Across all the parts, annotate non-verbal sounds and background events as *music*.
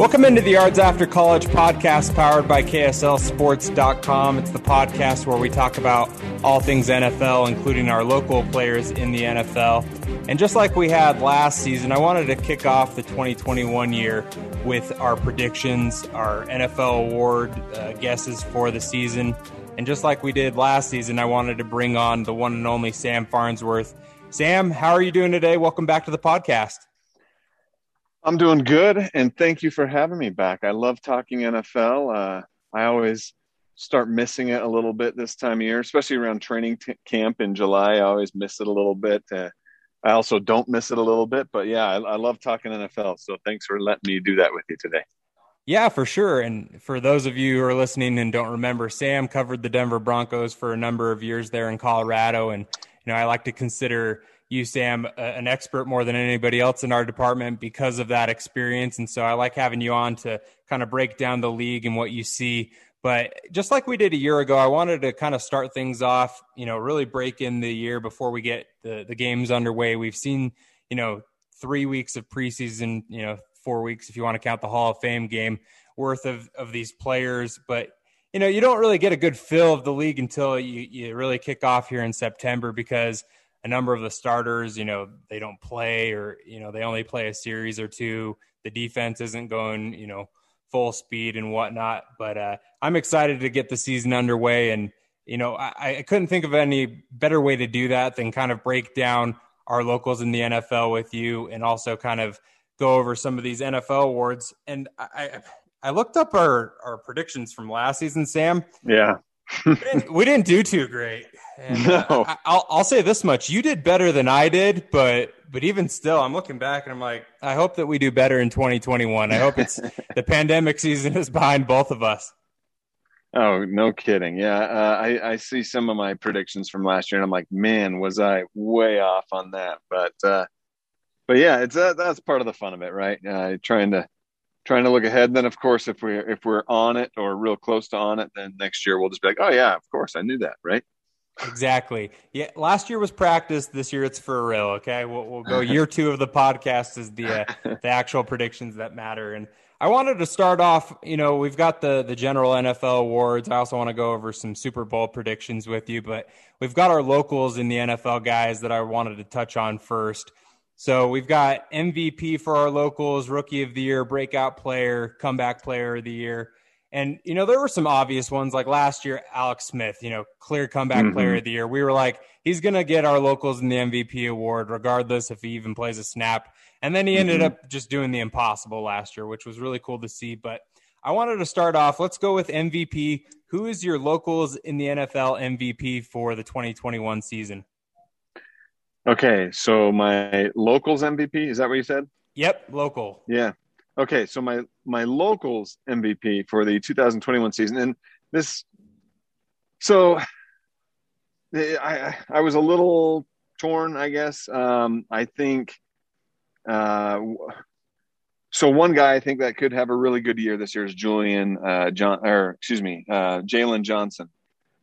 Welcome into the Yards After College podcast powered by KSLSports.com. It's the podcast where we talk about all things NFL, including our local players in the NFL. And just like we had last season, I wanted to kick off the 2021 year with our predictions, our NFL award uh, guesses for the season. And just like we did last season, I wanted to bring on the one and only Sam Farnsworth. Sam, how are you doing today? Welcome back to the podcast. I'm doing good, and thank you for having me back. I love talking NFL. Uh, I always start missing it a little bit this time of year, especially around training t- camp in July. I always miss it a little bit. Uh, I also don't miss it a little bit, but yeah, I, I love talking NFL. So thanks for letting me do that with you today. Yeah, for sure. And for those of you who are listening and don't remember, Sam covered the Denver Broncos for a number of years there in Colorado. And, you know, I like to consider you, Sam, an expert more than anybody else in our department because of that experience. And so I like having you on to kind of break down the league and what you see. But just like we did a year ago, I wanted to kind of start things off, you know, really break in the year before we get the, the games underway. We've seen, you know, three weeks of preseason, you know, four weeks if you want to count the Hall of Fame game worth of, of these players. But, you know, you don't really get a good feel of the league until you, you really kick off here in September because – a number of the starters, you know, they don't play or, you know, they only play a series or two. The defense isn't going, you know, full speed and whatnot. But uh, I'm excited to get the season underway. And, you know, I, I couldn't think of any better way to do that than kind of break down our locals in the NFL with you and also kind of go over some of these NFL awards. And I, I looked up our, our predictions from last season, Sam. Yeah. We, didn't, we didn't do too great. And, uh, no. Uh, I, will I'll say this much: you did better than I did, but but even still, I'm looking back and I'm like, I hope that we do better in 2021. I hope it's *laughs* the pandemic season is behind both of us. Oh, no kidding. Yeah, uh, I, I see some of my predictions from last year, and I'm like, man, was I way off on that? But uh, but yeah, it's uh, that's part of the fun of it, right? Uh, trying to trying to look ahead. And Then, of course, if we're if we're on it or real close to on it, then next year we'll just be like, oh yeah, of course, I knew that, right? Exactly. Yeah. Last year was practice. This year it's for real. Okay. We'll, we'll go year two of the podcast is the, uh, *laughs* the actual predictions that matter. And I wanted to start off, you know, we've got the, the general NFL awards. I also want to go over some Super Bowl predictions with you, but we've got our locals in the NFL guys that I wanted to touch on first. So we've got MVP for our locals, rookie of the year, breakout player, comeback player of the year. And, you know, there were some obvious ones like last year, Alex Smith, you know, clear comeback mm-hmm. player of the year. We were like, he's going to get our locals in the MVP award, regardless if he even plays a snap. And then he ended mm-hmm. up just doing the impossible last year, which was really cool to see. But I wanted to start off. Let's go with MVP. Who is your locals in the NFL MVP for the 2021 season? Okay. So my locals MVP, is that what you said? Yep. Local. Yeah. Okay, so my my locals MVP for the 2021 season, and this, so I I was a little torn, I guess. Um, I think, uh, so one guy I think that could have a really good year this year is Julian uh, John, or excuse me, uh, Jaylon Johnson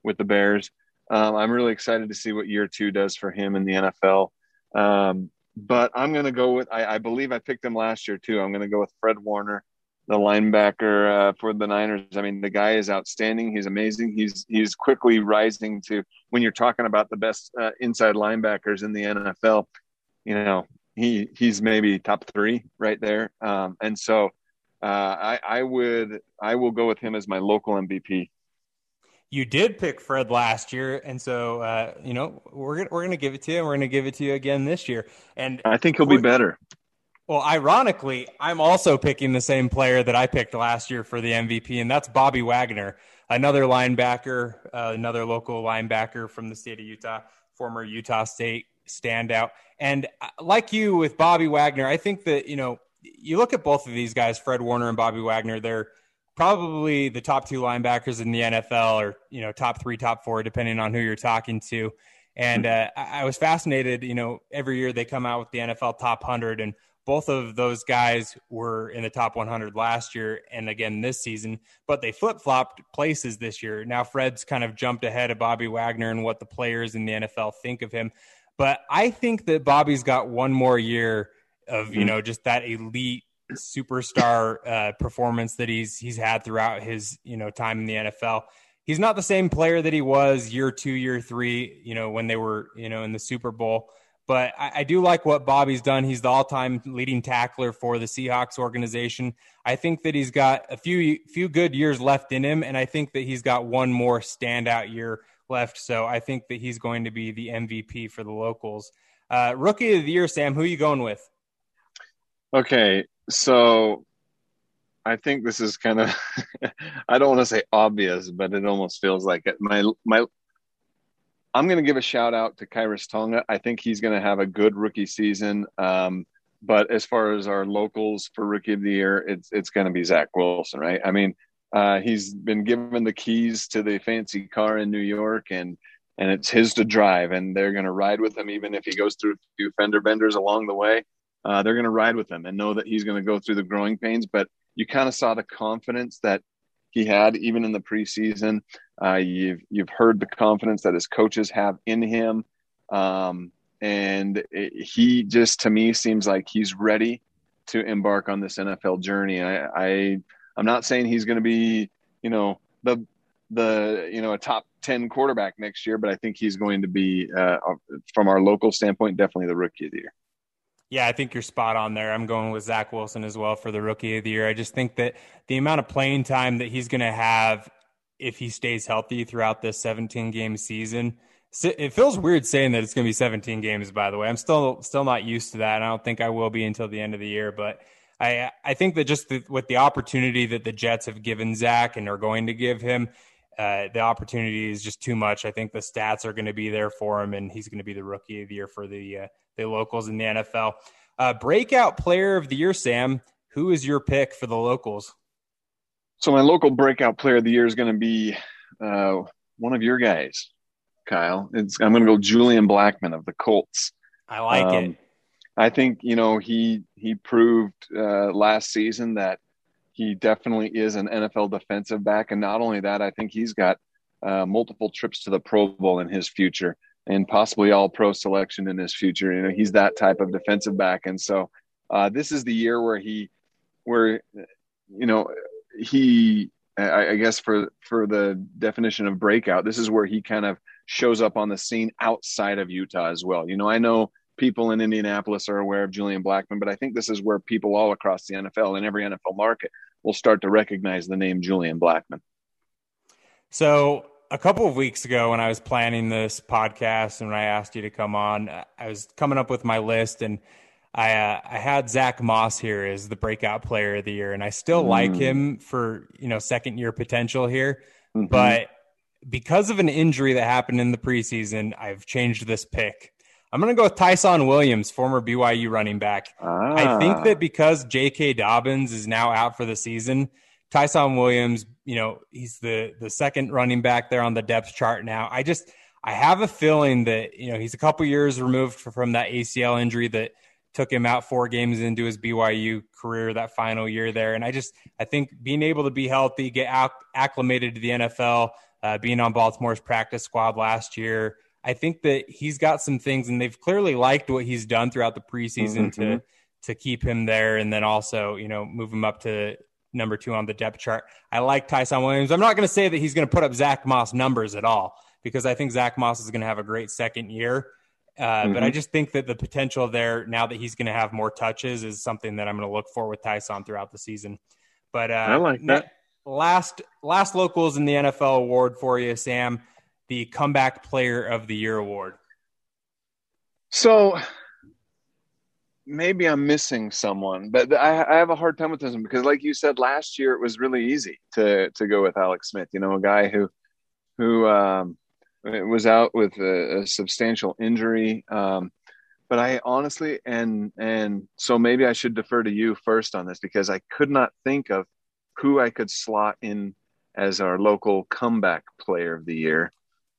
with the Bears. Um, I'm really excited to see what year two does for him in the NFL. Um, but I'm going to go with, I, I, believe I picked him last year too. I'm going to go with Fred Warner the linebacker uh, for the Niners. I mean, the guy is outstanding. He's amazing. He's he's quickly rising to when you're talking about the best uh, inside linebackers in the NFL. You know, he he's maybe top three right there. Um, and so uh, I, I would I will go with him as my local MVP. You did pick Fred last year, and so uh, you know we're gonna, we're going to give it to you, and we're going to give it to you again this year. And I think he'll be better. Well, ironically, I'm also picking the same player that I picked last year for the MVP, and that's Bobby Wagner, another linebacker, uh, another local linebacker from the state of Utah, former Utah State standout. And uh, like you with Bobby Wagner, I think that, you know, you look at both of these guys, Fred Warner and Bobby Wagner, they're probably the top two linebackers in the NFL or, you know, top three, top four, depending on who you're talking to. And uh, I was fascinated, you know, every year they come out with the NFL top 100 and both of those guys were in the top 100 last year and again this season, but they flip flopped places this year. Now, Fred's kind of jumped ahead of Bobby Wagner and what the players in the NFL think of him. But I think that Bobby's got one more year of, you mm-hmm. know, just that elite superstar uh, performance that he's he's had throughout his you know time in the NFL. He's not the same player that he was year two, year three, you know, when they were you know in the Super Bowl. But I, I, do like what Bobby's done. He's the all-time leading tackler for the Seahawks organization. I think that he's got a few few good years left in him, and I think that he's got one more standout year left. So I think that he's going to be the MVP for the locals. Uh, rookie of the year, Sam. Who are you going with? Okay, so I think this is kind of *laughs* I don't want to say obvious, but it almost feels like it. My my I'm going to give a shout out to Khyiris Tonga. I think he's going to have a good rookie season. Um, but as far as our locals for rookie of the year, it's it's going to be Zach Wilson, right? I mean, uh, he's been given the keys to the fancy car in New York, and and it's his to drive, and they're going to ride with him even if he goes through a few fender benders along the way. Uh, they're going to ride with him and know that he's going to go through the growing pains. But you kind of saw the confidence that he had even in the preseason. Uh, you've you've heard the confidence that his coaches have in him, um, and it, he just to me seems like he's ready to embark on this NFL journey. I, I I'm not saying he's going to be you know the the you know a top 10 quarterback next year but i think he's going to be uh, from our local standpoint definitely the rookie of the year yeah, I think you're spot on there. I'm going with Zach Wilson as well for the rookie of the year. I just think that the amount of playing time that he's going to have if he stays healthy throughout this 17 game season. It feels weird saying that it's going to be 17 games. By the way, I'm still still not used to that. I don't think I will be until the end of the year. But I I think that just the, with the opportunity that the Jets have given Zach and are going to give him, uh, the opportunity is just too much. I think the stats are going to be there for him, and he's going to be the rookie of the year for the uh, the locals in the NFL. Uh, breakout player of the year, Sam. Who is your pick for the locals? So my local breakout player of the year is going to be uh, one of your guys, Kyle. It's, I'm going to go Julian Blackmon of the Colts. I like um, it. I think you know he he proved uh, last season that he definitely is an NFL defensive back, and not only that, I think he's got uh, multiple trips to the Pro Bowl in his future and possibly all pro selection in his future. You know, he's that type of defensive back. And so uh, this is the year where he, where, you know, he, I, I, guess for, for the definition of breakout, this is where he kind of shows up on the scene outside of Utah as well. You know, I know people in Indianapolis are aware of Julian Blackmon, but I think this is where people all across the NFL and every NFL market will start to recognize the name Julian Blackmon. So a couple of weeks ago when I was planning this podcast and when I asked you to come on, I was coming up with my list and I uh, I had Zach Moss here as the breakout player of the year, and I still mm. like him for you know second year potential here, mm-hmm. but because of an injury that happened in the preseason, I've changed this pick. I'm going to go with Ty'Son Williams, former BYU running back. Ah. I think that because J.K. Dobbins is now out for the season, Ty'Son Williams, you know, he's the the second running back there on the depth chart now. I just I have a feeling that you know he's a couple years removed from that ACL injury that took him out four games into his BYU career that final year there, and I just I think being able to be healthy, get acclimated to the NFL, uh, being on Baltimore's practice squad last year. I think that he's got some things, and they've clearly liked what he's done throughout the preseason mm-hmm. to to keep him there, and then also you know move him up to number two on the depth chart. I like Ty'Son Williams. I'm not going to say that he's going to put up Zach Moss numbers at all because I think Zach Moss is going to have a great second year. Uh, mm-hmm. But I just think that the potential there now that he's going to have more touches is something that I'm going to look for with Ty'Son throughout the season. But uh, I like that. Last last locals in the NFL award for you, Sam, the comeback player of the year award. So maybe I'm missing someone, but I, I, have a hard time with this one because, like you said, last year it was really easy to to go with Alex Smith. You know, a guy who who um, was out with a, a substantial injury. Um, but I honestly and and so maybe I should defer to you first on this because I could not think of who I could slot in as our local comeback player of the year.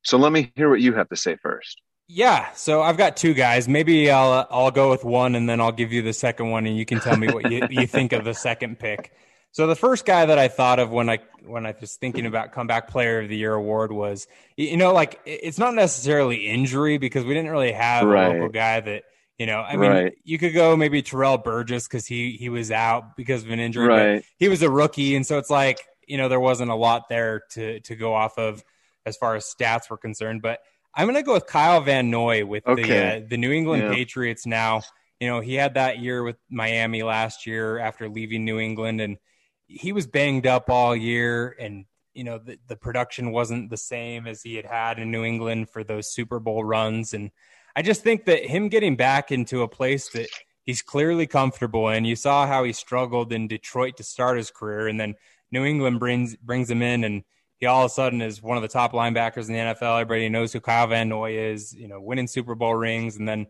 So let me hear what you have to say first. Yeah, so I've got two guys. Maybe I'll uh, I'll go with one, and then I'll give you the second one, and you can tell me what you, you think of the second pick. So the first guy that I thought of when I when I was thinking about comeback player of the year award was you know like it's not necessarily injury because we didn't really have right. a local guy that you know I mean right. you could go maybe Terrell Burgess because he he was out because of an injury. Right. he was a rookie, and so it's like you know there wasn't a lot there to to go off of as far as stats were concerned, but I'm going to go with Kyle Van Noy with okay. the uh, the New England yeah. Patriots now. You know, he had that year with Miami last year after leaving New England, and he was banged up all year. And you know, the, the production wasn't the same as he had had in New England for those Super Bowl runs. And I just think that him getting back into a place that he's clearly comfortable in. You saw how he struggled in Detroit to start his career, and then New England brings brings him in and he all of a sudden is one of the top linebackers in the NFL. Everybody knows who Kyle Van Noy is, you know, winning Super Bowl rings and then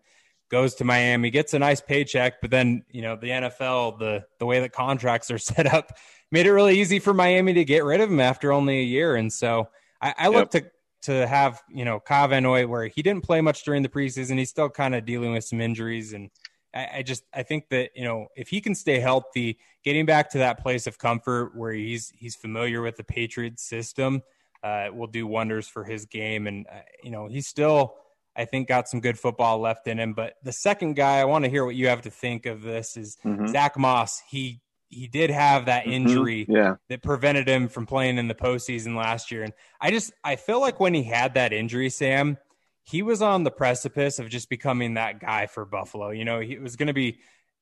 goes to Miami, gets a nice paycheck, but then, you know, the NFL, the the way that contracts are *laughs* set up made it really easy for Miami to get rid of him after only a year. And so I, I look to to have, you know, Kyle Van Noy where he didn't play much during the preseason. He's still kind of dealing with some injuries and I, I just I think that you know if he can stay healthy, getting back to that place of comfort where he's he's familiar with the Patriots system, uh, will do wonders for his game. And uh, you know he's still I think got some good football left in him. But the second guy, I want to hear what you have to think of this is mm-hmm. Zach Moss. He he did have that mm-hmm. injury mm-hmm. yeah. that prevented him from playing in the postseason last year. And I just I feel like when he had that injury, Sam, he was on the precipice of just becoming that guy for Buffalo. You know, he was going to be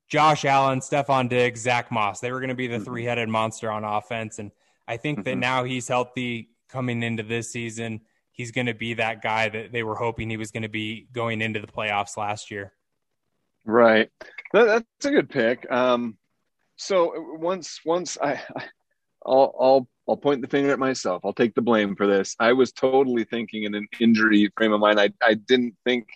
Josh Allen, Stefon Diggs, Zach Moss. They were going to be the mm-hmm. three headed monster on offense. And I think that mm-hmm. now he's healthy coming into this season. He's going to be that guy that they were hoping he was going to be going into the playoffs last year. Right. That's a good pick. Um, so once, once I, I'll, I'll I'll point the finger at myself. I'll take the blame for this. I was totally thinking in an injury frame of mind. I I didn't think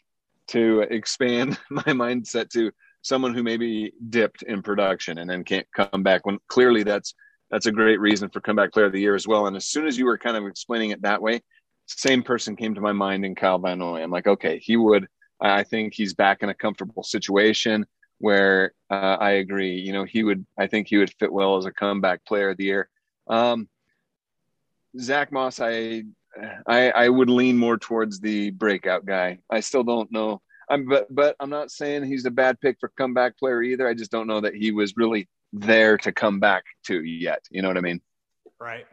to expand *laughs* my mindset to someone who maybe dipped in production and then can't come back when clearly that's that's a great reason for comeback player of the year as well. And as soon as you were kind of explaining it that way, same person came to my mind in Kyle Van Noy. I'm like, okay, he would. I think he's back in a comfortable situation where uh, I agree. You know, he would. I think he would fit well as a comeback player of the year. Um, Zach Moss, I, I, I would lean more towards the breakout guy. I still don't know. I'm, but, but I'm not saying he's a bad pick for comeback player either. I just don't know that he was really there to come back to yet. You know what I mean? Right.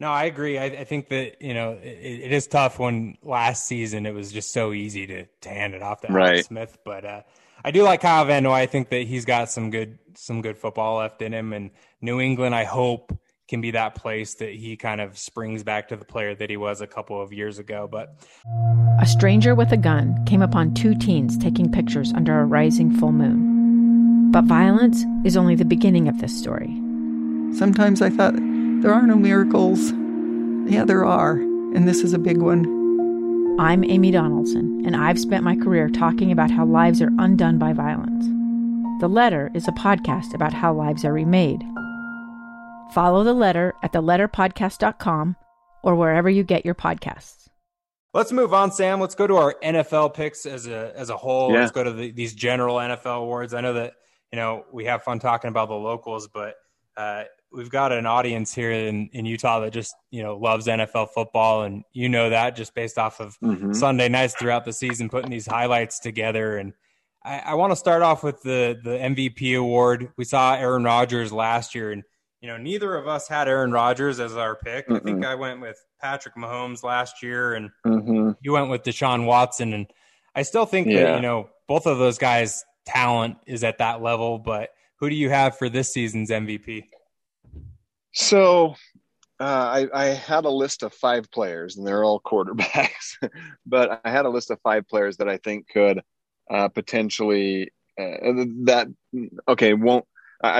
No, I agree. I, I think that you know it, it is tough when last season it was just so easy to, to hand it off to right. Alex Smith. But uh, I do like Kyle Van Noy. I think that he's got some good some good football left in him. And New England, I hope can be that place that he kind of springs back to the player that he was a couple of years ago. But a stranger with a gun came upon two teens taking pictures under a rising full moon. But violence is only the beginning of this story. Sometimes I thought there are no miracles. Yeah, there are, and this is a big one. I'm Amy Donaldson, and I've spent my career talking about how lives are undone by violence. The Letter is a podcast about how lives are remade Follow the letter at theletterpodcast.com or wherever you get your podcasts. Let's move on, Sam. Let's go to our NFL picks as a as a whole. Yeah. Let's go to the, these general NFL awards. I know that you know we have fun talking about the locals, but uh, we've got an audience here in, in Utah that just you know loves NFL football, and you know that just based off of mm-hmm. Sunday nights throughout the season, putting these highlights together. And I, I want to start off with the the MVP award. We saw Aaron Rodgers last year, and you know neither of us had Aaron Rodgers as our pick. Mm-mm. I think I went with Patrick Mahomes last year, and mm-hmm. you went with Deshaun Watson, and I still think yeah. that you know both of those guys' talent is at that level. But who do you have for this season's MVP? So uh, I, I, had a list of five players, and they're all *laughs* quarterbacks. but I had a list of five players that I think could uh, potentially uh, that okay won't.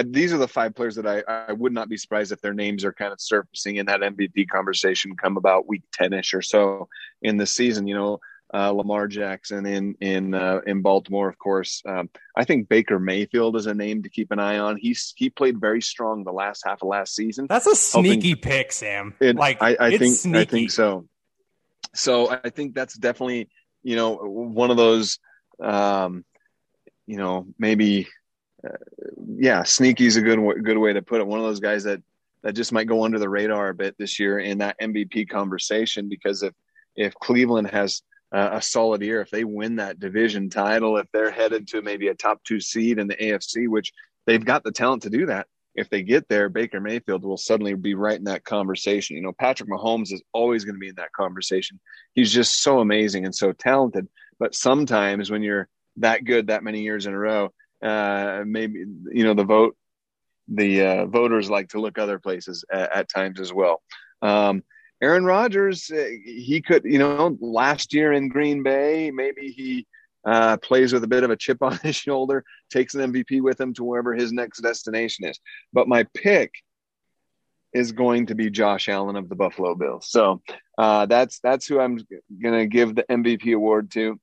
These are the five players that I, I would not be surprised if their names are kind of surfacing in that MVP conversation come about week 10 ish or so in the season. You know, uh, Lamar Jackson in in uh, in Baltimore, of course. Um, I think Baker Mayfield is a name to keep an eye on. He's he played very strong the last half of last season. That's a sneaky helping, pick, Sam. It, like I, I think sneaky. I think so. So I think that's definitely you know one of those um, you know maybe uh, yeah sneaky is a good good way to put it. One of those guys that that just might go under the radar a bit this year in that MVP conversation because if if Cleveland has a solid year. If they win that division title, if they're headed to maybe a top two seed in the AFC, which they've got the talent to do that. If they get there, Baker Mayfield will suddenly be right in that conversation. You know, Patrick Mahomes is always going to be in that conversation. He's just so amazing and so talented. But sometimes when you're that good that many years in a row, uh, maybe you know the vote, the uh, voters like to look other places at, at times as well. Um, Aaron Rodgers, uh, he could, you know, last year in Green Bay, maybe he uh, plays with a bit of a chip *laughs* on his shoulder, takes an MVP with him to wherever his next destination is. But my pick is going to be Josh Allen of the Buffalo Bills. So uh, that's that's who I'm going to give the MVP award to.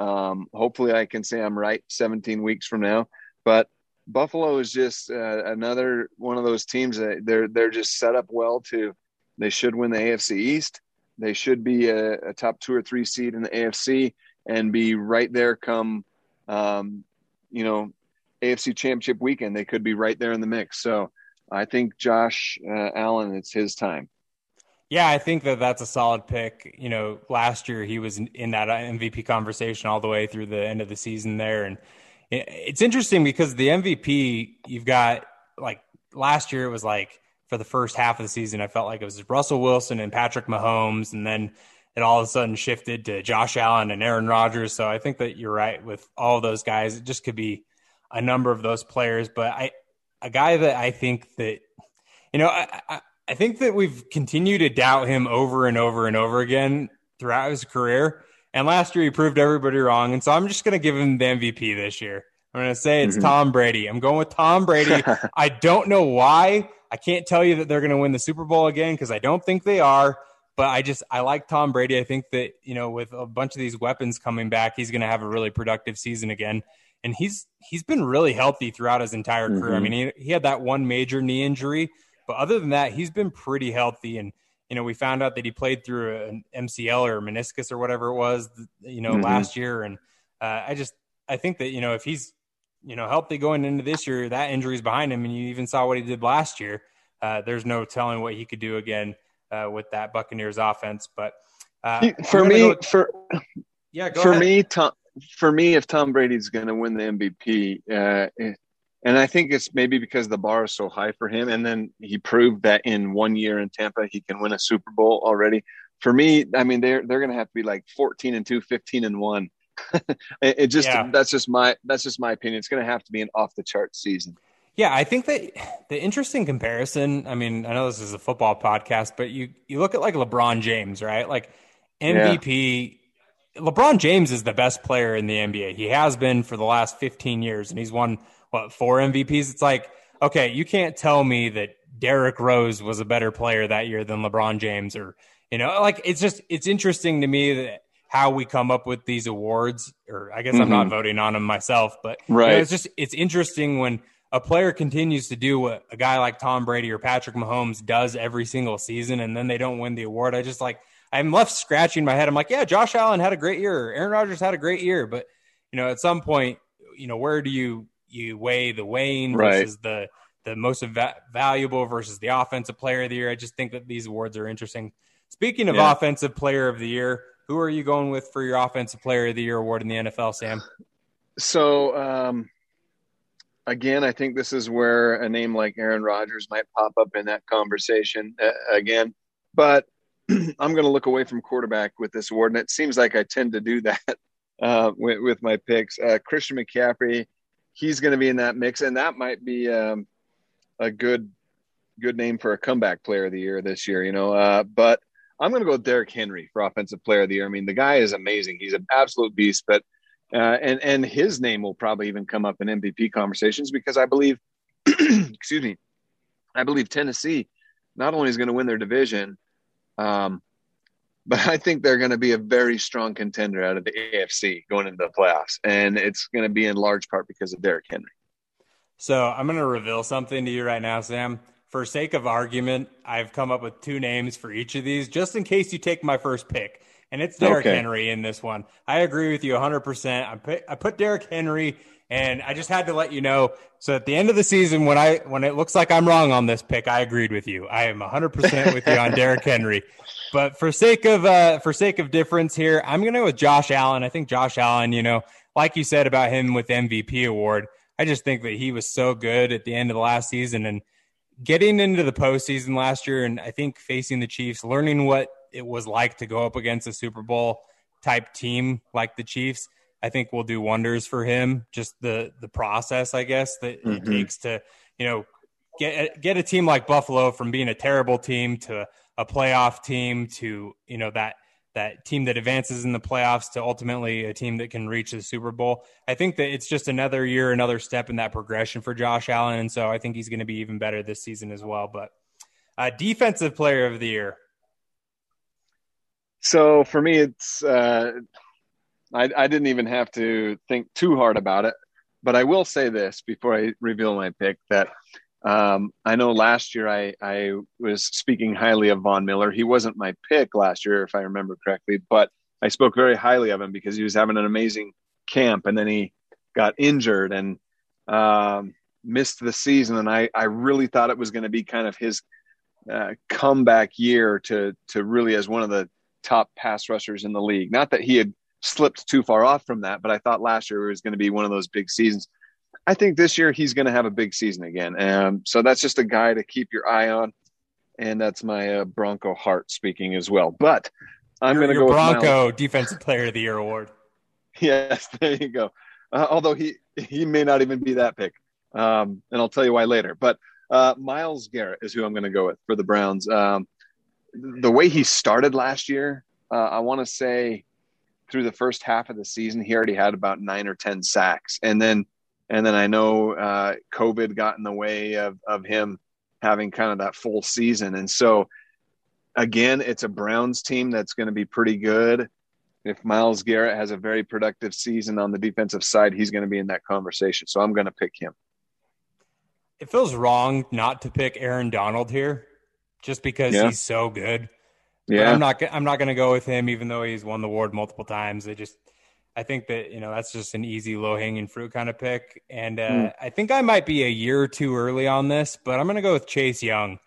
Um, hopefully, I can say I'm right 17 weeks from now. But Buffalo is just uh, another one of those teams that they're they're just set up well to they should win the AFC East. They should be a, a top two or three seed in the AFC and be right there come, um, you know, AFC Championship weekend. They could be right there in the mix. So I think Josh uh, Allen, it's his time. Yeah, I think that that's a solid pick. You know, last year he was in that MVP conversation all the way through the end of the season there. And it's interesting because the MVP, you've got like last year, it was like for the first half of the season, I felt like it was Russell Wilson and Patrick Mahomes, and then it all of a sudden shifted to Josh Allen and Aaron Rodgers. So I think that you're right with all those guys. It just could be a number of those players, but I a guy that I think that you know I, I, I think that we've continued to doubt him over and over and over again throughout his career. And last year he proved everybody wrong, and so I'm just going to give him the MVP this year. I'm going to say it's mm-hmm. Tom Brady. I'm going with Tom Brady. *laughs* I don't know why. I can't tell you that they're going to win the Super Bowl again because I don't think they are. But I just I like Tom Brady. I think that you know with a bunch of these weapons coming back, he's going to have a really productive season again. And he's he's been really healthy throughout his entire mm-hmm. career. I mm-hmm. mean, he, he had that one major knee injury, but other than that, he's been pretty healthy. And you know, we found out that he played through an MCL or meniscus or whatever it was, you know, mm-hmm. last year. And uh, I just I think that you know if he's you know, healthy going into this year. That injury is behind him, and you even saw what he did last year. Uh, there's no telling what he could do again uh, with that Buccaneers offense. But uh, for me, go, for yeah, for ahead. me, Tom, for me, if Tom Brady's going to win the MVP, uh, and I think it's maybe because the bar is so high for him, and then he proved that in one year in Tampa he can win a Super Bowl already. For me, I mean, they're they're going to have to be like 14 and two, 15 and one *laughs* it, it, just yeah. that's just my that's just my opinion. It's going to have to be an off the chart season. Yeah, I think that the interesting comparison. I mean, I know this is a football podcast, but you you look at like LeBron James, right? Like MVP. Yeah. LeBron James is the best player in the NBA. He has been for the last 15 years, and he's won what four MVPs. It's like okay, you can't tell me that Derrick Rose was a better player that year than LeBron James, or you know, like it's just it's interesting to me that how we come up with these awards, or I guess mm-hmm. I'm not mm-hmm. voting on them myself, but right. You know, it's just it's interesting when a player continues to do what a guy like Tom Brady or Patrick Mahomes does every single season, and then they don't win the award. I just like I'm left scratching my head. I'm like, yeah, Josh Allen had a great year, Aaron Rodgers had a great year, but you know, at some point, you know, where do you you weigh the weighing right. versus the the most va- valuable versus the offensive player of the year? I just think that these awards are interesting. Speaking of yeah. offensive player of the year, who are you going with for your offensive player of the year award in the NFL, Sam? So um, again, I think this is where a name like Aaron Rodgers might pop up in that conversation uh, again. But *clears throat* I'm going to look away from quarterback with this award, and it seems like I tend to do that uh, with, with, my picks. Uh, Christian McCaffrey, he's going to be in that mix, and that might be um, a good good name for a comeback player of the year this year. You know, uh, but I'm going to go with Derrick Henry for offensive player of the year. I mean, the guy is amazing. He's an absolute beast, but uh, and and his name will probably even come up in MVP conversations because I believe, *clears throat* excuse me, I believe Tennessee not only is going to win their division, um, but I think they're going to be a very strong contender out of the AFC going into the playoffs, and it's going to be in large part because of Derrick Henry. So I'm going to reveal something to you right now, Sam. For sake of argument, I've come up with two names for each of these, just in case you take my first pick and it's Derrick okay. Henry in this one. I agree with you 100%. I put, I put Derrick Henry, and I just had to let you know. So at the end of the season, when I when it looks like I'm wrong on this pick, I agreed with you. I am 100% with you on Derrick Henry. *laughs* But for sake of uh, for sake of difference here, I'm going to go with Josh Allen. I think Josh Allen, you know, like you said about him with MVP award, I just think that he was so good at the end of the last season and getting into the postseason last year, and I think facing the Chiefs, learning what it was like to go up against a Super Bowl type team like the Chiefs, I think will do wonders for him. Just the the process, I guess, that mm-hmm. it takes to you know get get a team like Buffalo from being a terrible team to a playoff team to you know that that team that advances in the playoffs to ultimately a team that can reach the Super Bowl. I think that it's just another year, another step in that progression for Josh Allen, and so I think he's going to be even better this season as well. But uh, defensive player of the year, so for me, it's uh, I, I didn't even have to think too hard about it. But I will say this before I reveal my pick that um, I know last year I, I was speaking highly of Von Miller. He wasn't my pick last year, if I remember correctly, but I spoke very highly of him because he was having an amazing camp and then he got injured and um, missed the season. And I, I really thought it was going to be kind of his uh, comeback year to to really as one of the top pass rushers in the league. Not that he had slipped too far off from that, but I thought last year was going to be one of those big seasons. I think this year he's going to have a big season again. and so that's just a guy to keep your eye on. And that's my uh, Bronco heart speaking as well. But I'm going to go Bronco Defensive Player of the Year award. *laughs* Yes, there you go. Uh, although he he may not even be that pick, um, and I'll tell you why later. But uh, Myles Garrett is who I'm going to go with for the Browns. Um, the way he started last year, uh, I want to say through the first half of the season, he already had about nine or ten sacks, and then and then I know uh, COVID got in the way of of him having kind of that full season, and so again, it's a Browns team that's going to be pretty good. If Myles Garrett has a very productive season on the defensive side, he's going to be in that conversation. So I'm going to pick him. It feels wrong not to pick Aaron Donald here just because yeah. he's so good. Yeah, but I'm not. I'm not going to go with him, even though he's won the award multiple times. I just, I think that you know that's just an easy, low hanging fruit kind of pick, and uh, mm. I think I might be a year or two early on this, but I'm going to go with Chase Young.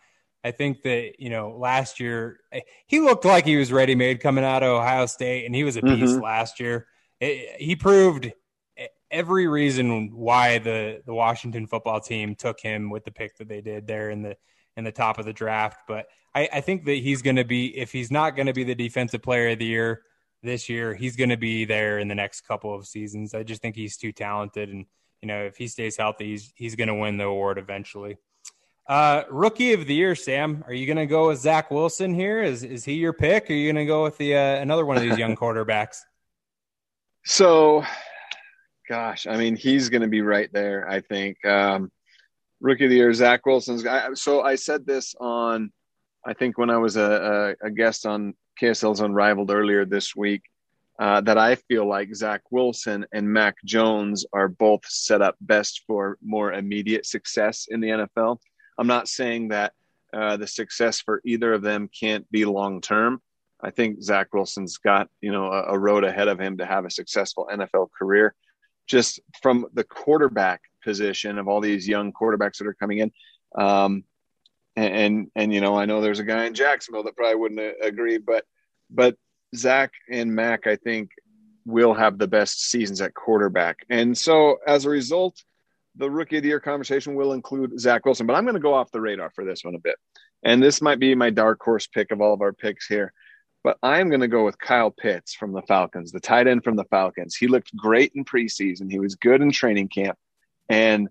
I think that you know last year eh, he looked like he was ready made coming out of Ohio State, and he was a beast mm-hmm. last year. It, he proved every reason why the the Washington football team took him with the pick that they did there in the in the top of the draft. But I, I think that he's going to be, if he's not going to be the defensive player of the year this year, he's going to be there in the next couple of seasons. I just think he's too talented. And, you know, if he stays healthy, he's, he's going to win the award eventually. Uh, rookie of the year, Sam. Are you going to go with Zach Wilson here? Is is he your pick? Or are you going to go with the uh, another one of these young *laughs* quarterbacks? So, gosh, I mean, he's going to be right there. I think. Um, rookie of the year, Zach Wilson's. I, so I said this on, I think when I was a, a, a guest on KSL's Unrivaled earlier this week, uh, that I feel like Zach Wilson and Mac Jones are both set up best for more immediate success in the NFL. I'm not saying that uh, the success for either of them can't be long term. I think Zach Wilson's got you know a, a road ahead of him to have a successful NFL career. Just from the quarterback position of all these young quarterbacks that are coming in. Um, and, and, and you know, I know there's a guy in Jacksonville that probably wouldn't agree, but but Zach and Mac, I think, will have the best seasons at quarterback. And so as a result, the rookie of the year conversation will include Zach Wilson, but I'm going to go off the radar for this one a bit. And this might be my dark horse pick of all of our picks here, but I'm going to go with Kyle Pitts from the Falcons, the tight end from the Falcons. He looked great in preseason. He was good in training camp. And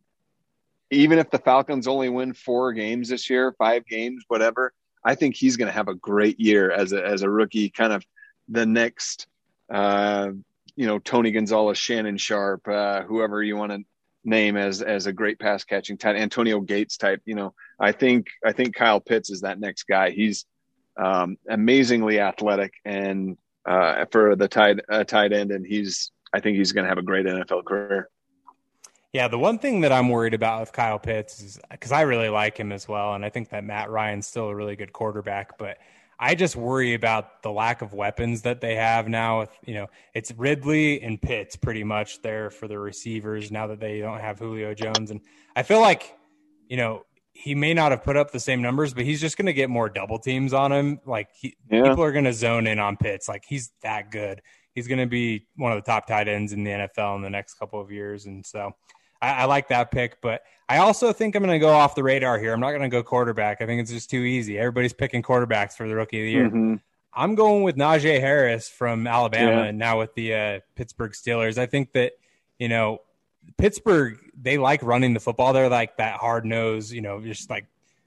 even if the Falcons only win four games this year, five games, whatever, I think he's going to have a great year as a, as a rookie, kind of the next, uh, you know, Tony Gonzalez, Shannon Sharpe, uh, whoever you want to name as as a great pass catching tight Antonio Gates type. You know, I think I think Kyle Pitts is that next guy. He's um, amazingly athletic and uh, for the tight uh, tight end, and he's I think he's going to have a great NFL career. Yeah, the one thing that I'm worried about with Kyle Pitts is because I really like him as well, and I think that Matt Ryan's still a really good quarterback, but I just worry about the lack of weapons that they have now. With You know, it's Ridley and Pitts pretty much there for the receivers now that they don't have Julio Jones. And I feel like, you know, he may not have put up the same numbers, but he's just going to get more double teams on him. Like he, yeah. people are going to zone in on Pitts. Like he's that good. He's going to be one of the top tight ends in the NFL in the next couple of years. And so I, I like that pick, but I also think I'm going to go off the radar here. I'm not going to go quarterback. I think it's just too easy. Everybody's picking quarterbacks for the rookie of the year. Mm-hmm. I'm going with Najee Harris from Alabama yeah. and now with the uh, Pittsburgh Steelers. I think that, you know, Pittsburgh, they like running the football. They're like that hard nose, you know, just like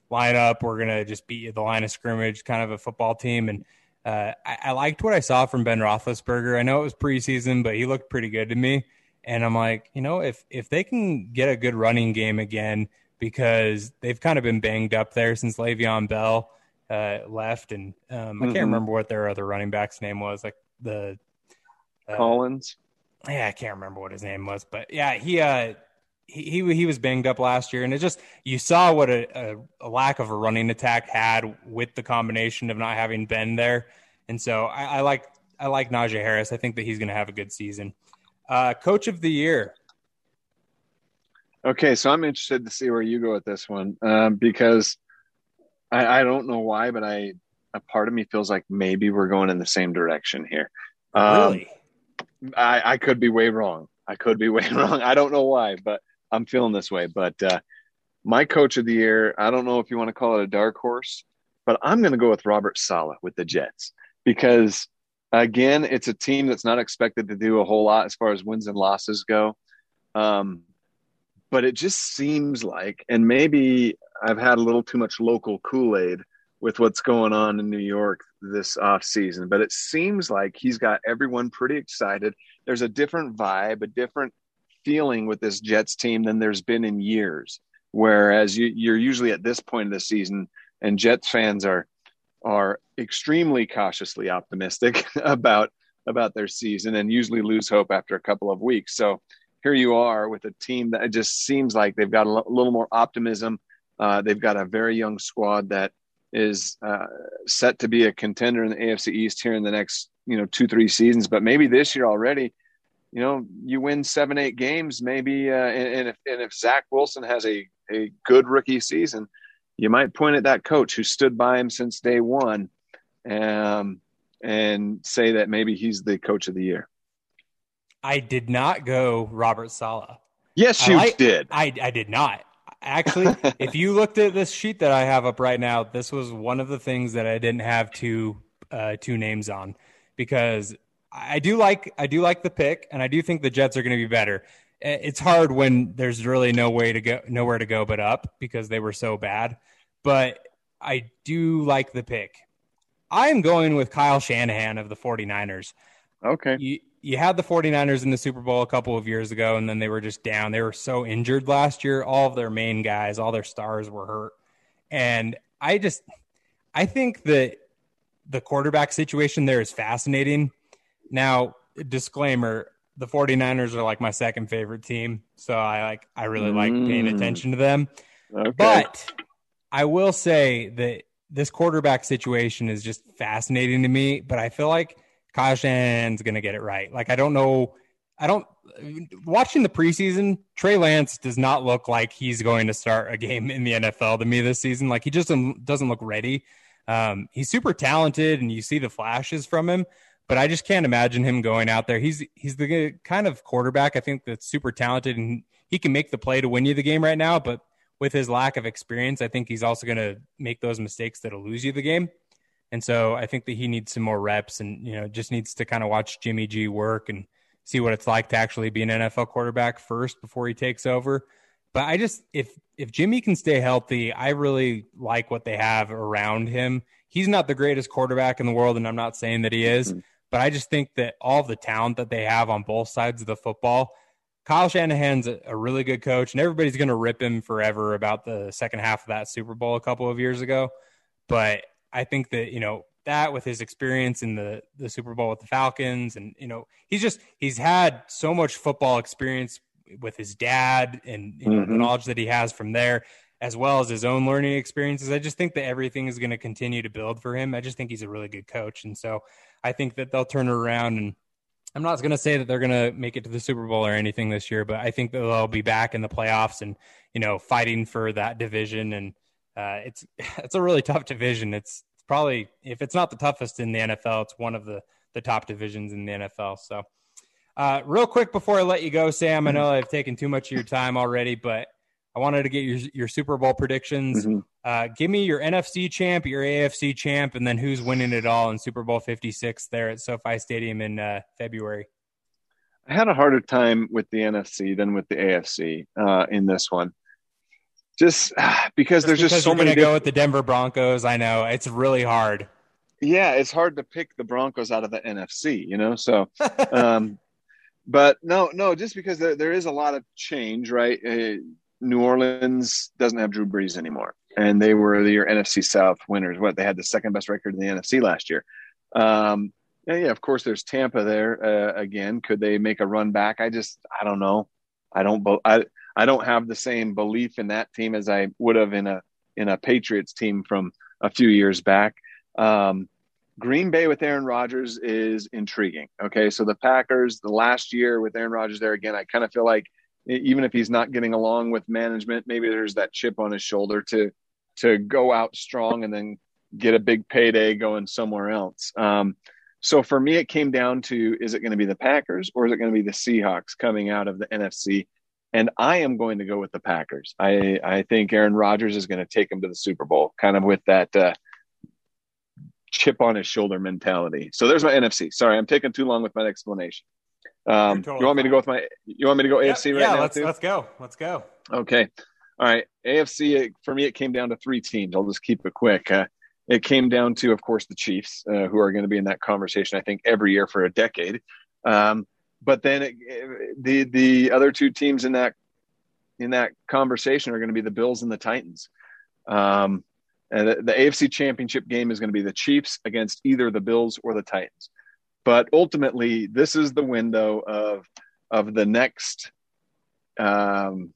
line up. We're going to just beat you the line of scrimmage kind of a football team. And uh, I, I liked what I saw from Ben Roethlisberger. I know it was preseason, but he looked pretty good to me. And I'm like, you know, if if they can get a good running game again, because they've kind of been banged up there since Le'Veon Bell uh, left, and um, mm-hmm. I can't mm-hmm. remember what their other running back's name was, like the uh, Collins. Yeah, I can't remember what his name was, but yeah, he uh, he, he he was banged up last year, and it just you saw what a, a, a, lack of a running attack had with the combination of not having Ben there, and so I, I like I like Najee Harris. I think that he's going to have a good season. Uh, coach of the year. Okay, so I'm interested to see where you go with this one um, because I, I, don't know why, but I a part of me feels like maybe we're going in the same direction here. Um, really? I, I could be way wrong. I could be *laughs* way wrong. I don't know why, but I'm feeling this way. But uh, my coach of the year, I don't know if you want to call it a dark horse, but I'm going to go with Robert Saleh with the Jets because Again, it's a team that's not expected to do a whole lot as far as wins and losses go. Um, but it just seems like, and maybe I've had a little too much local Kool Aid with what's going on in New York this off season, but it seems like he's got everyone pretty excited. There's a different vibe, a different feeling with this Jets team than there's been in years. Whereas you, you're usually at this point of the season, and Jets fans are are extremely cautiously optimistic *laughs* about about their season and usually lose hope after a couple of weeks. So here you are with a team that just seems like they've got a little more optimism. Uh, they've got a very young squad that is uh, set to be a contender in the AFC East here in the next you know two three seasons. But maybe this year already, you know, you win seven eight games, maybe. Uh, and, and if and if Zach Wilson has a a good rookie season, you might point at that coach who stood by him since day one um, and say that maybe he's the coach of the year. I did not go Robert Saleh. Yes, you like, did. I, I did not. Actually, *laughs* if you looked at this sheet that I have up right now, this was one of the things that I didn't have two uh, two names on because I do like I do like the pick, and I do think the Jets are going to be better Eh, it's hard when there's really no way to go, nowhere to go but up because they were so bad. But I do like the pick. I am going with Kyle Shanahan of the 49ers. Okay. You, you had the 49ers in the Super Bowl a couple of years ago, and then they were just down. They were so injured last year. All of their main guys, all their stars were hurt. And I just, I think that the quarterback situation there is fascinating. Now, disclaimer the 49ers are like my second favorite team. So I like I really like paying mm. attention to them. Okay. But I will say that this quarterback situation is just fascinating to me, but I feel like Kyle Shanahan's going to get it right. Like I don't know I don't watching the preseason, Trey Lance does not look like he's going to start a game in the NFL to me this season. Like he just doesn't, doesn't look ready. Um, he's super talented and you see the flashes from him, but I just can't imagine him going out there. He's he's the kind of quarterback I think that's super talented and he can make the play to win you the game right now. But with his lack of experience, I think he's also going to make those mistakes that'll lose you the game. And so I think that he needs some more reps and you know just needs to kind of watch Jimmy G work and see what it's like to actually be an NFL quarterback first before he takes over. But I just if if Jimmy can stay healthy, I really like what they have around him. He's not the greatest quarterback in the world, and I'm not saying that he is, mm-hmm. But I just think that all the talent that they have on both sides of the football, Kyle Shanahan's a, really good coach, and everybody's going to rip him forever about the second half of that Super Bowl a couple of years ago. But I think that you know that with his experience in the the Super Bowl with the Falcons, and you know he's just he's had so much football experience with his dad and you know, mm-hmm. the knowledge that he has from there as well as his own learning experiences. I just think that everything is going to continue to build for him. I just think he's a really good coach. And so I think that they'll turn around. And I'm not going to say that they're going to make it to the Super Bowl or anything this year, but I think that they'll be back in the playoffs and, you know, fighting for that division. And uh, it's, *laughs* it's a really tough division. It's, it's probably, if it's not the toughest in the NFL, it's one of the, the top divisions in the NFL. So, uh, real quick before I let you go, Sam, I know I've taken too much of your time already, but I wanted to get your your Super Bowl predictions. Mm-hmm. Uh, give me your NFC champ, your AFC champ, and then who's winning it all in Super Bowl Fifty Six there at SoFi Stadium in uh, February. I had a harder time with the NFC than with the AFC uh, in this one, just *sighs* because just there's because just so many. Going to go with the Denver Broncos. I know it's really hard. Yeah, it's hard to pick the Broncos out of the NFC. You know, so. *laughs* Um, but no, no, just because there, there is a lot of change, right? New Orleans doesn't have Drew Brees anymore, and they were the NFC South winners. What they had the second best record in the NFC last year. Um, yeah, yeah, of course, there's Tampa there uh, again. Could they make a run back? I just, I don't know. I don't, I, I don't have the same belief in that team as I would have in a in a Patriots team from a few years back. Um, Green Bay with Aaron Rodgers is intriguing. Okay, so the Packers, the last year with Aaron Rodgers there again, I kind of feel like even if he's not getting along with management, maybe there's that chip on his shoulder to to go out strong and then get a big payday going somewhere else. Um, so for me, it came down to is it going to be the Packers or is it going to be the Seahawks coming out of the NFC? And I am going to go with the Packers. I, I think Aaron Rodgers is going to take them to the Super Bowl, kind of with that uh, chip on his shoulder mentality. So there's my NFC. Sorry, I'm taking too long with my explanation. Um, totally you want me to go with my? You want me to go AFC right yeah, now? let's too? let's go. Let's go. Okay. All right. AFC for me, it came down to three teams. I'll just keep it quick. Uh, it came down to, of course, the Chiefs, uh, who are going to be in that conversation. I think every year for a decade. Um, but then it, the the other two teams in that in that conversation are going to be the Bills and the Titans. Um, and the, the AFC Championship game is going to be the Chiefs against either the Bills or the Titans. But ultimately, this is the window of of the next um,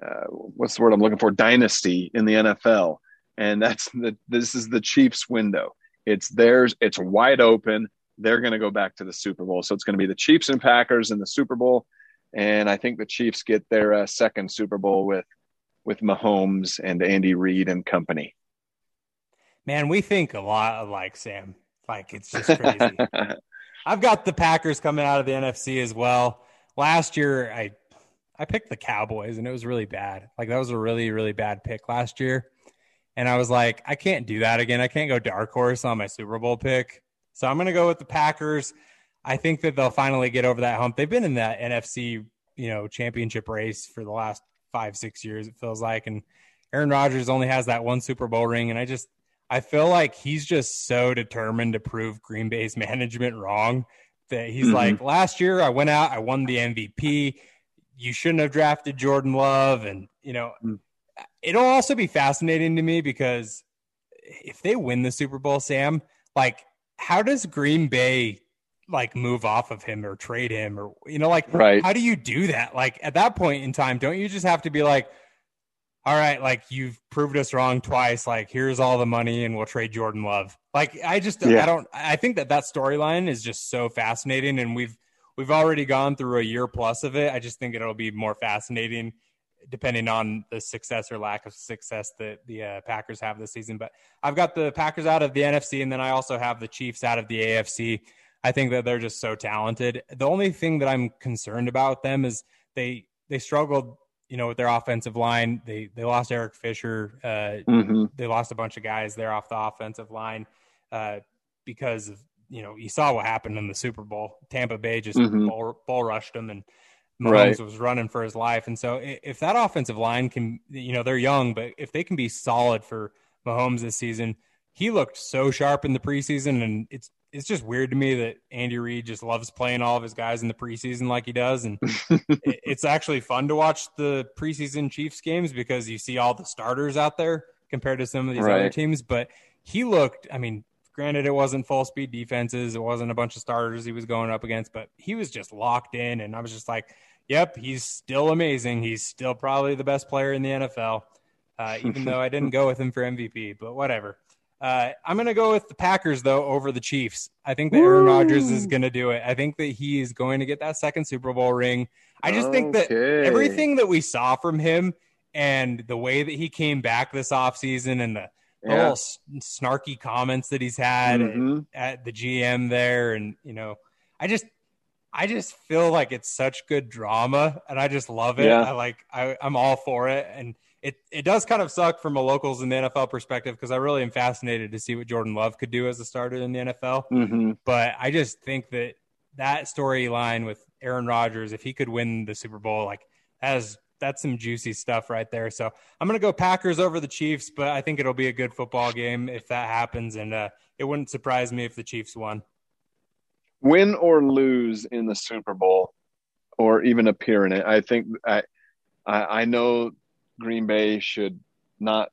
uh, what's the word I'm looking for? Dynasty in the NFL, and that's the this is the Chiefs' window. It's theirs. It's wide open. They're going to go back to the Super Bowl, so it's going to be the Chiefs and Packers in the Super Bowl, and I think the Chiefs get their uh, second Super Bowl with with Mahomes and Andy Reid and company. Man, we think a lot alike, Sam. Like it's just crazy. *laughs* I've got the Packers coming out of the NFC as well. Last year, I I picked the Cowboys, and it was really bad. Like that was a really really bad pick last year, and I was like, I can't do that again. I can't go dark horse on my Super Bowl pick, so I'm going to go with the Packers. I think that they'll finally get over that hump. They've been in that NFC, you know, championship race for the last five six years. It feels like, and Aaron Rodgers only has that one Super Bowl ring, and I just I feel like he's just so determined to prove Green Bay's *laughs* management wrong that he's mm-hmm. like, last year I went out, I won the MVP. You shouldn't have drafted Jordan Love. And, you know, mm. it'll also be fascinating to me because if they win the Super Bowl, Sam, like, how does Green Bay like move off of him or trade him or, you know, like, right. how do you do that? Like, at that point in time, don't you just have to be like, all right, like you've proved us wrong twice. Like here's all the money, and we'll trade Jordan Love. Like I just yeah. I don't I think that that storyline is just so fascinating, and we've we've already gone through a year plus of it. I just think it'll be more fascinating depending on the success or lack of success that the uh, Packers have this season. But I've got the Packers out of the NFC, and then I also have the Chiefs out of the AFC. I think that they're just so talented. The only thing that I'm concerned about them is they they struggled, you know, with their offensive line. They they lost Eric Fisher. Uh, Mm-hmm. They lost a bunch of guys there off the offensive line uh, because of you know you saw what happened in the Super Bowl. Tampa Bay just Mhm. bull, bull rushed them and. Mahomes Right. was running for his life, and so if that offensive line can, you know, they're young, but if they can be solid for Mahomes this season, he looked so sharp in the preseason, and it's it's just weird to me that Andy Reid just loves playing all of his guys in the preseason like he does, and *laughs* it- it's actually fun to watch the preseason Chiefs games because you see all the starters out there compared to some of these other teams. But he looked, I mean, granted, it wasn't full speed defenses, it wasn't a bunch of starters he was going up against, but he was just locked in, and I was just like, yep, he's still amazing. He's still probably the best player in the NFL, uh, even though I didn't go with him for MVP, but whatever. Uh, I'm going to go with the Packers, though, over the Chiefs. I think that Aaron Rodgers is going to do it. I think that he is going to get that second Super Bowl ring. I just think that everything that we saw from him and the way that he came back this offseason and the Yeah. little snarky comments that he's had Mhm. at, at the GM there, and you know, I just, I just feel like it's such good drama, and I just love it. Yeah. I like, I, I'm all for it, and it it does kind of suck from a locals in the NFL perspective because I really am fascinated to see what Jordan Love could do as a starter in the NFL. Mhm. But I just think that that storyline with Aaron Rodgers, if he could win the Super Bowl, like that is that's some juicy stuff right there. So I'm gonna go Packers over the Chiefs, but I think it'll be a good football game if that happens, and uh, it wouldn't surprise me if the Chiefs won. win or lose in the Super Bowl, or even appear in it. I think I, I, I know Green Bay should not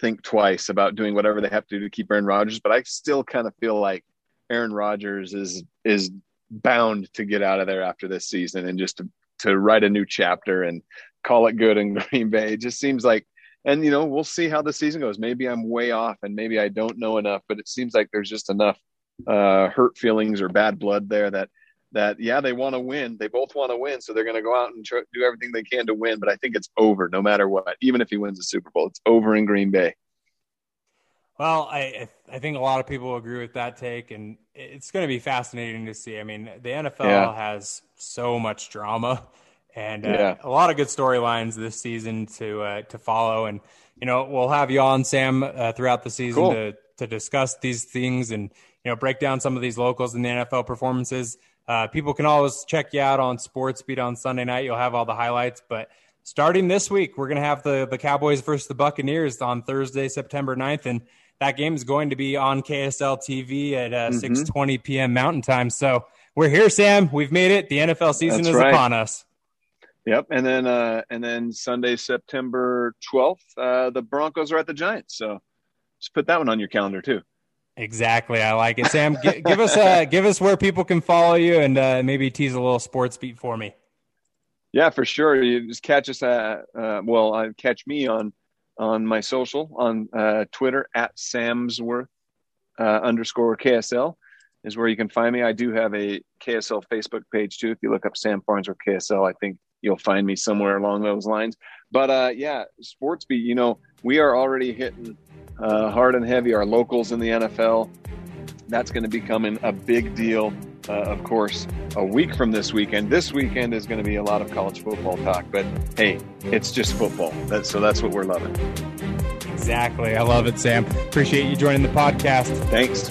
think twice about doing whatever they have to do to keep Aaron Rodgers, but I still kind of feel like Aaron Rodgers is is bound to get out of there after this season and just to, to write a new chapter and call it good in *laughs* Green Bay. It just seems like and you know, we'll see how the season goes. Maybe I'm way off and maybe I don't know enough, but it seems like there's just enough uh, hurt feelings or bad blood there that that yeah they want to win they both want to win so they're going to go out and try, do everything they can to win but i think it's over no matter what even if he wins the super bowl it's over in green bay Well, I I think a lot of people agree with that take, and it's going to be fascinating to see. I mean, the NFL Yeah. has so much drama, and uh, Yeah. a lot of good storylines this season to uh, to follow. And you know, we'll have you on Sam uh, throughout the season Cool. to to discuss these things and you know break down some of these locals in the NFL performances. Uh, people can always check you out on Sports Beat on Sunday night. You'll have all the highlights, but starting this week, we're going to have the, the Cowboys versus the Buccaneers on Thursday, September 9th. And that game is going to be on KSL TV at uh, Mhm. 6.20 p.m. Mountain Time. So we're here, Sam. We've made it. The NFL season That's is right. upon us. yep and then uh and then sunday september 12th uh the broncos are at the giants so just put that one on your calendar too Exactly. I like it. Sam, gi- give us uh, give us where people can follow you and uh, maybe tease a little sports beat for me. Yeah, for sure. You just catch us at uh, well, uh, catch me on on my social on uh, Twitter at Samsworth uh, underscore KSL is where you can find me. I do have a KSL Facebook page too. If you look up Sam Farnsworth KSL, I think you'll find me somewhere along those lines. But uh, yeah, sports beat. You know, we are already hitting uh, hard and heavy our locals in the NFL. That's going to be coming a big deal. Uh, of course, a week from this weekend. This weekend is going to be a lot of college football talk, but hey, it's just football. That's, so that's what we're loving. Exactly. I love it, Sam. Appreciate you joining the podcast. Thanks.